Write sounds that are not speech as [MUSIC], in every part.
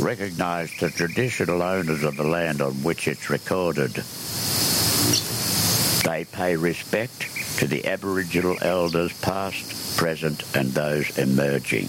recognise the traditional owners of the land on which it's recorded. They pay respect to the Aboriginal elders past, present and those emerging.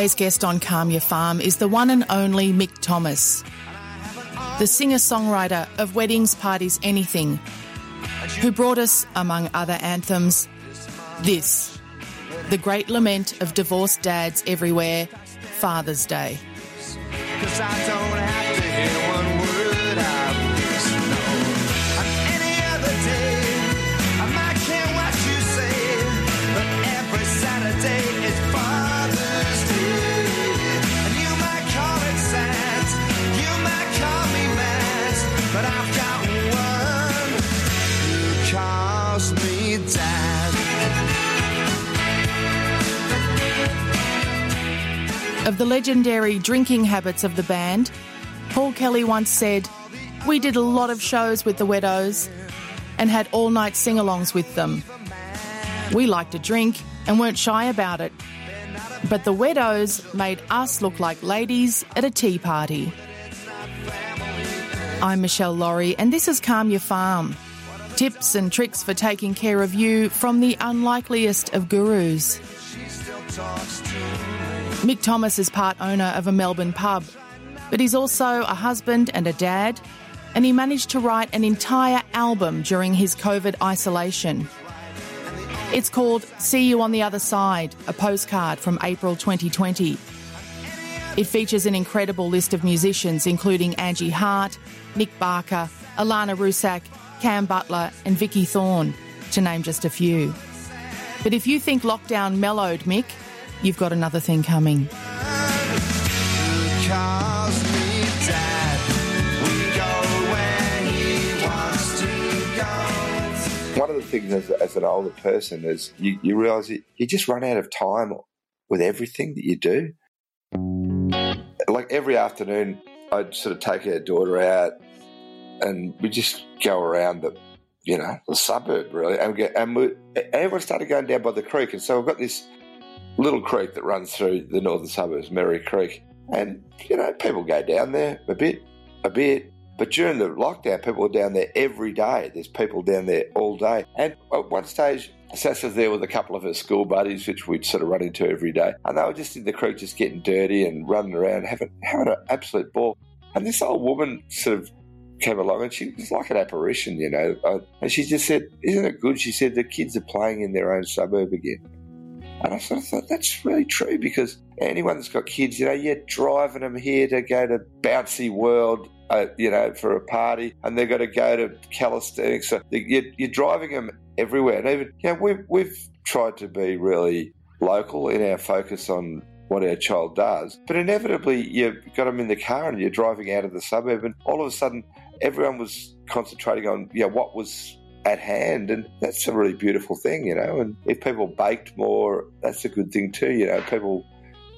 Today's guest on Calm Your Farm is the one and only Mick Thomas, the singer songwriter of Weddings, Parties, Anything, who brought us, among other anthems, this the great lament of divorced dads everywhere, Father's Day. Of the legendary drinking habits of the band, Paul Kelly once said, We did a lot of shows with the Wedos and had all night sing alongs with them. We liked to drink and weren't shy about it. But the Wedos made us look like ladies at a tea party. I'm Michelle Laurie, and this is Calm Your Farm. Tips and tricks for taking care of you from the unlikeliest of gurus. Mick Thomas is part owner of a Melbourne pub, but he's also a husband and a dad, and he managed to write an entire album during his COVID isolation. It's called See You on the Other Side, a postcard from April 2020. It features an incredible list of musicians, including Angie Hart, Nick Barker, Alana Rusak, Cam Butler, and Vicky Thorne, to name just a few. But if you think lockdown mellowed, Mick, you've got another thing coming. calls me dad. We go where he wants to go. One of the things as, as an older person is you, you realise that you just run out of time with everything that you do. Like every afternoon, I'd sort of take our daughter out and we just go around the, you know, the suburb really. And, we get, and we, everyone started going down by the creek. And so we've got this little creek that runs through the northern suburbs, Merri Creek. And, you know, people go down there a bit, a bit. But during the lockdown, people were down there every day. There's people down there all day. And at one stage, Sassa's there with a couple of her school buddies, which we'd sort of run into every day. And they were just in the creek, just getting dirty and running around, having, having an absolute ball. And this old woman sort of came along and she was like an apparition, you know. And she just said, Isn't it good? She said, The kids are playing in their own suburb again. And I sort of thought that's really true because anyone that's got kids, you know, you're driving them here to go to Bouncy World, uh, you know, for a party, and they've got to go to calisthenics. So you're, you're driving them everywhere. And even, you know, we've, we've tried to be really local in our focus on what our child does. But inevitably, you've got them in the car and you're driving out of the suburb, and all of a sudden, everyone was concentrating on you know, what was at hand, and that's a really beautiful thing, you know. And if people baked more, that's a good thing too, you know. People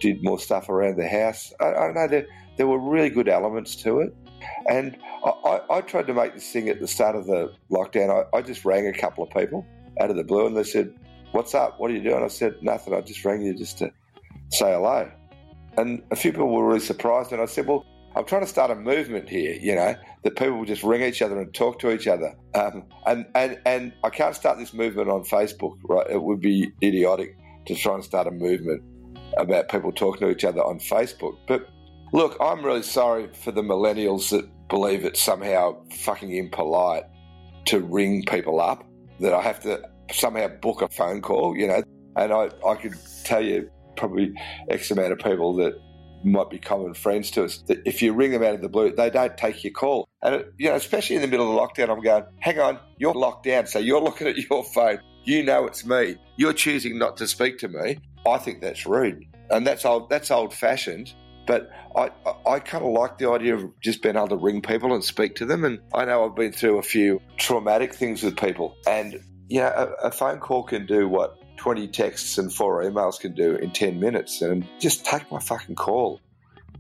did more stuff around the house. I, I know there there were really good elements to it, and I, I, I tried to make this thing at the start of the lockdown. I, I just rang a couple of people out of the blue, and they said, "What's up? What are you doing?" I said, "Nothing. I just rang you just to say hello." And a few people were really surprised, and I said, "Well." I'm trying to start a movement here, you know, that people will just ring each other and talk to each other. Um, and, and, and I can't start this movement on Facebook, right? It would be idiotic to try and start a movement about people talking to each other on Facebook. But look, I'm really sorry for the millennials that believe it's somehow fucking impolite to ring people up, that I have to somehow book a phone call, you know. And I, I could tell you probably X amount of people that might be common friends to us that if you ring them out of the blue, they don't take your call. And, it, you know, especially in the middle of the lockdown, I'm going, hang on, you're locked down. So you're [LAUGHS] looking at your phone. You know it's me. You're choosing not to speak to me. I think that's rude. And that's old, that's old fashioned. But I, I, I kind of like the idea of just being able to ring people and speak to them. And I know I've been through a few traumatic things with people. And, you know, a, a phone call can do what 20 texts and four emails can do in 10 minutes and just take my fucking call.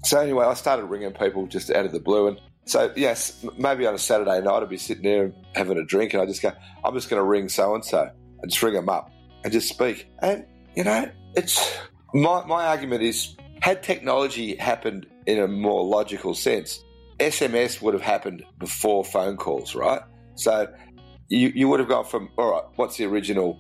So anyway, I started ringing people just out of the blue. And so, yes, maybe on a Saturday night, I'd be sitting there having a drink and I just go, I'm just going to ring so and so and just ring them up and just speak. And, you know, it's my, my argument is had technology happened in a more logical sense, SMS would have happened before phone calls, right? So you, you would have gone from, all right, what's the original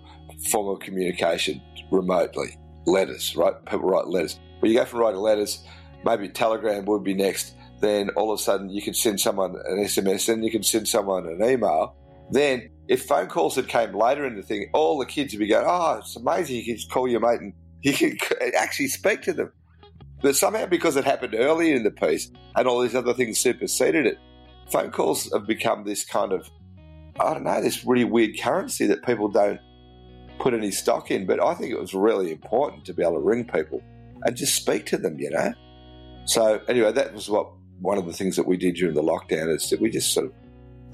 form of communication remotely? Letters, right? People write letters. Well, you go from writing letters, maybe Telegram would be next. Then all of a sudden you can send someone an SMS, then you can send someone an email. Then if phone calls had came later in the thing, all the kids would be going, oh, it's amazing. You can just call your mate and you can actually speak to them. But somehow, because it happened earlier in the piece and all these other things superseded it, phone calls have become this kind of, I don't know, this really weird currency that people don't put any stock in. But I think it was really important to be able to ring people and just speak to them, you know? So, anyway, that was what one of the things that we did during the lockdown is that we just sort of,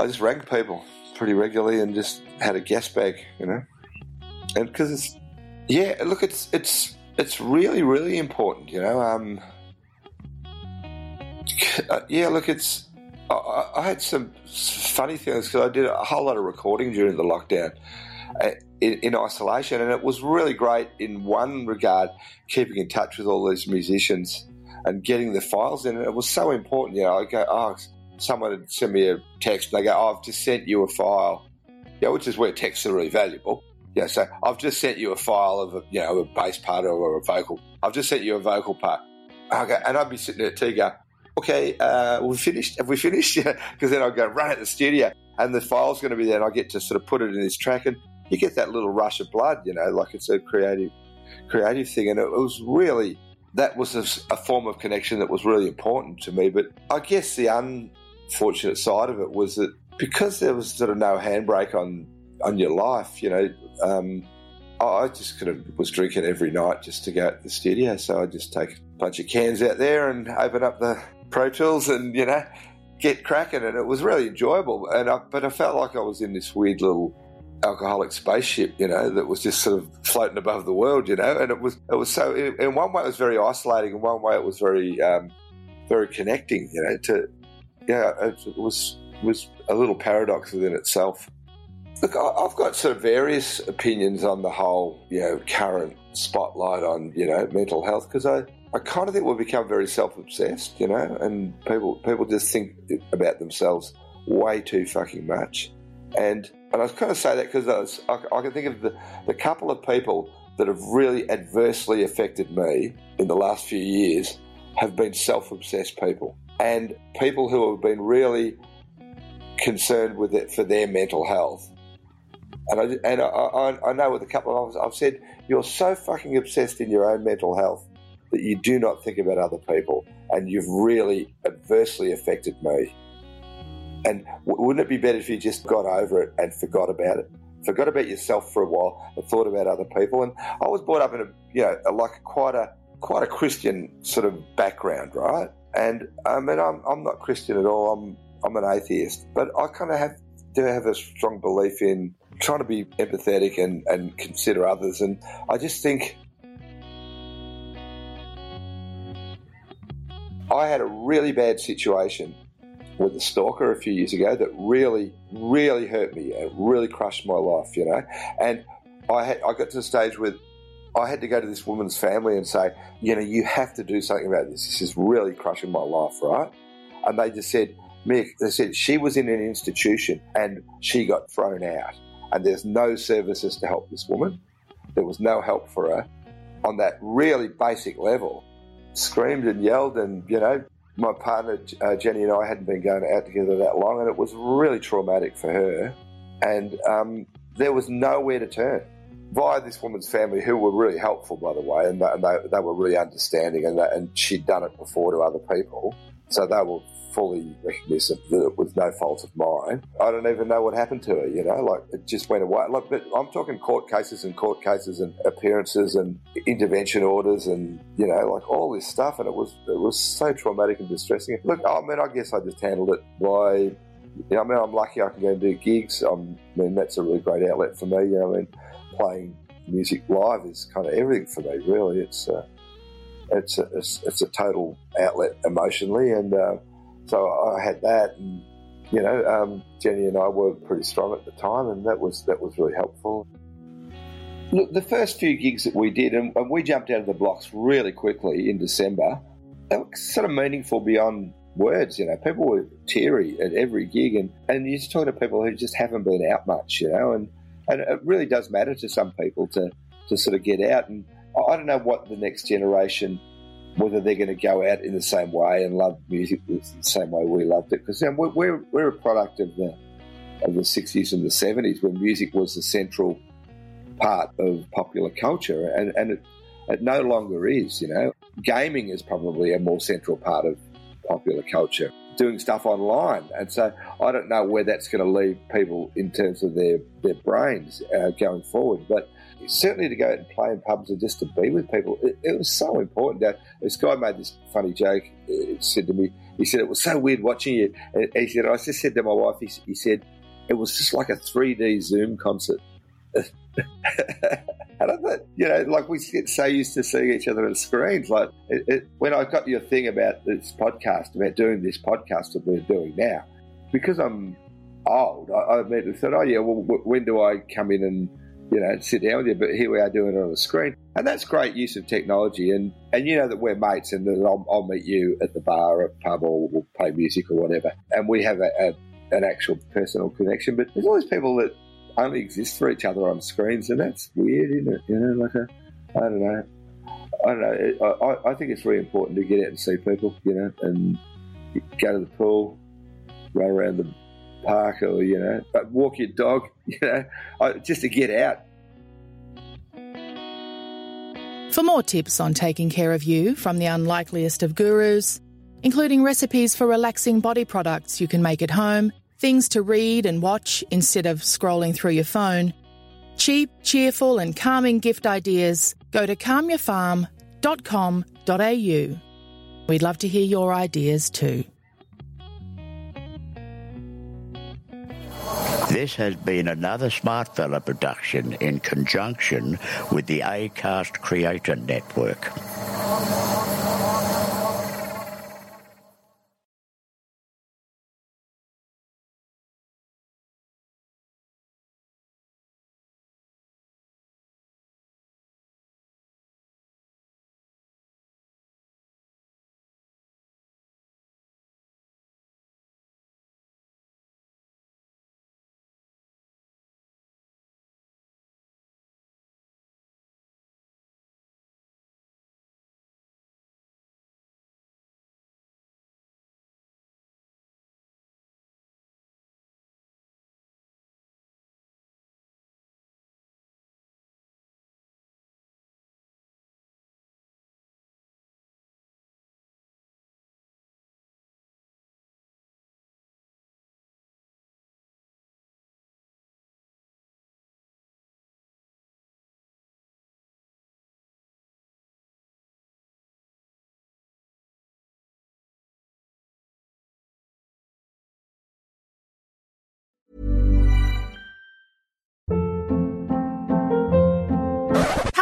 I just rang people pretty regularly and just had a guest bag, you know? And because it's, yeah, look, it's, it's, it's really, really important, you know. Um, uh, yeah, look, it's. I, I had some funny things because I did a whole lot of recording during the lockdown in, in, isolation, and it was really great in one regard, keeping in touch with all these musicians and getting the files in. And it was so important, you know. I go, oh, someone would send me a text, and they go, oh, I've just sent you a file, yeah, which is where texts are really valuable. Yeah, so I've just sent you a file of a, you know a bass part or a vocal. I've just sent you a vocal part. Okay, and I'd be sitting there too, go, okay, uh, we finished. Have we finished? [LAUGHS] Because then I'll go run at the studio, and the file's going to be there, and I get to sort of put it in this track, and you get that little rush of blood, you know, like it's a creative, creative thing, and it was really that was a, a form of connection that was really important to me. But I guess the unfortunate side of it was that because there was sort of no handbrake on on your life, you know, um, I just kind of was drinking every night just to go to the studio. So I just take a bunch of cans out there and open up the Pro Tools and you know get cracking, and it was really enjoyable. And I, but I felt like I was in this weird little alcoholic spaceship, you know, that was just sort of floating above the world, you know. And it was it was so in one way it was very isolating, in one way it was very um, very connecting, you know. To yeah, it was was a little paradox within itself. Look, I've got sort of various opinions on the whole, you know, current spotlight on, you know, mental health because I, I kind of think we've become very self-obsessed, you know, and people people just think about themselves way too fucking much. And and I was kind of say that because I, I, can think of the, the couple of people that have really adversely affected me in the last few years have been self-obsessed people and people who have been really concerned with it for their mental health and I, and I, I, I know with a couple of others, I've said, you're so fucking obsessed in your own mental health that you do not think about other people. And you've really adversely affected me. And w- wouldn't it be better if you just got over it and forgot about it? forgot about yourself for a while and thought about other people. And I was brought up in a, you know, a, like quite a, quite a Christian sort of background, right? And I mean, I'm, I'm not Christian at all. I'm, I'm an atheist, but I kind of have, do have a strong belief in trying to be empathetic and, and consider others. And I just think I had a really bad situation with a stalker a few years ago that really, really hurt me and really crushed my life, you know. And I had, I got to the stage where I had to go to this woman's family and say, you know, you have to do something about this. This is really crushing my life, right? And they just said, Mick, they said she was in an institution and she got thrown out, and there's no services to help this woman. There was no help for her on that really basic level. Screamed and yelled, and you know, my partner uh, Jenny and I hadn't been going out together that long, and it was really traumatic for her. And um, there was nowhere to turn. Via this woman's family, who were really helpful, by the way, and they, they, they were really understanding, and, that, and she'd done it before to other people, so they were fully recognition that it was no fault of mine. I don't even know what happened to her, you know, like it just went away. Like, but I'm talking court cases and court cases and appearances and intervention orders and, you know, like all this stuff. And it was, it was so traumatic and distressing. Look, I mean, I guess I just handled it by, you know, I mean, I'm lucky I can go and do gigs. I'm, I mean, that's a really great outlet for me. You know, I mean, playing music live is kind of everything for me, really. It's, uh, it's a, it's, it's a total outlet emotionally and, uh, so I had that, and you know, um, Jenny and I were pretty strong at the time, and that was that was really helpful. Look, the first few gigs that we did, and, and we jumped out of the blocks really quickly in December. They were sort of meaningful beyond words. You know, people were teary at every gig, and and you're just talking to people who just haven't been out much. You know, and and it really does matter to some people to to sort of get out. And I don't know what the next generation whether they're going to go out in the same way and love music the same way we loved it. Because you know, we're, we're a product of the of the 60s and the 70s when music was the central part of popular culture, and, and it, it no longer is. You know, gaming is probably a more central part of popular culture. Doing stuff online, and so I don't know where that's going to leave people in terms of their their brains uh, going forward, but certainly to go out and play in pubs and just to be with people, it, it was so important. That this guy made this funny joke. He said to me, he said it was so weird watching you. And he said, I just said to my wife, he, he said it was just like a 3D Zoom concert. [LAUGHS] I don't know, you know, like we get so used to seeing each other on screens. Like it, it, when I got your thing about this podcast, about doing this podcast that we're doing now, because I'm old, I, I thought, oh yeah, well, when do I come in and you know, sit down with you. But here we are doing it on a screen, and that's great use of technology. And and you know that we're mates, and that I'll, I'll meet you at the bar, or pub, or we'll play music or whatever, and we have a, a, an actual personal connection. But there's these people that only exist for each other on screens, and that's weird, isn't it? You know, like a I don't know. I don't know. I, I think it's really important to get out and see people, you know, and go to the pool, run around the park or, you know, but walk your dog, [LAUGHS] you know, just to get out. For more tips on taking care of you from the unlikeliest of gurus, including recipes for relaxing body products you can make at home, things to read and watch instead of scrolling through your phone, cheap, cheerful, and calming gift ideas, go to calmyourfarm.com.au. We'd love to hear your ideas too. This has been another Smartfella production in conjunction with the ACAST Creator Network.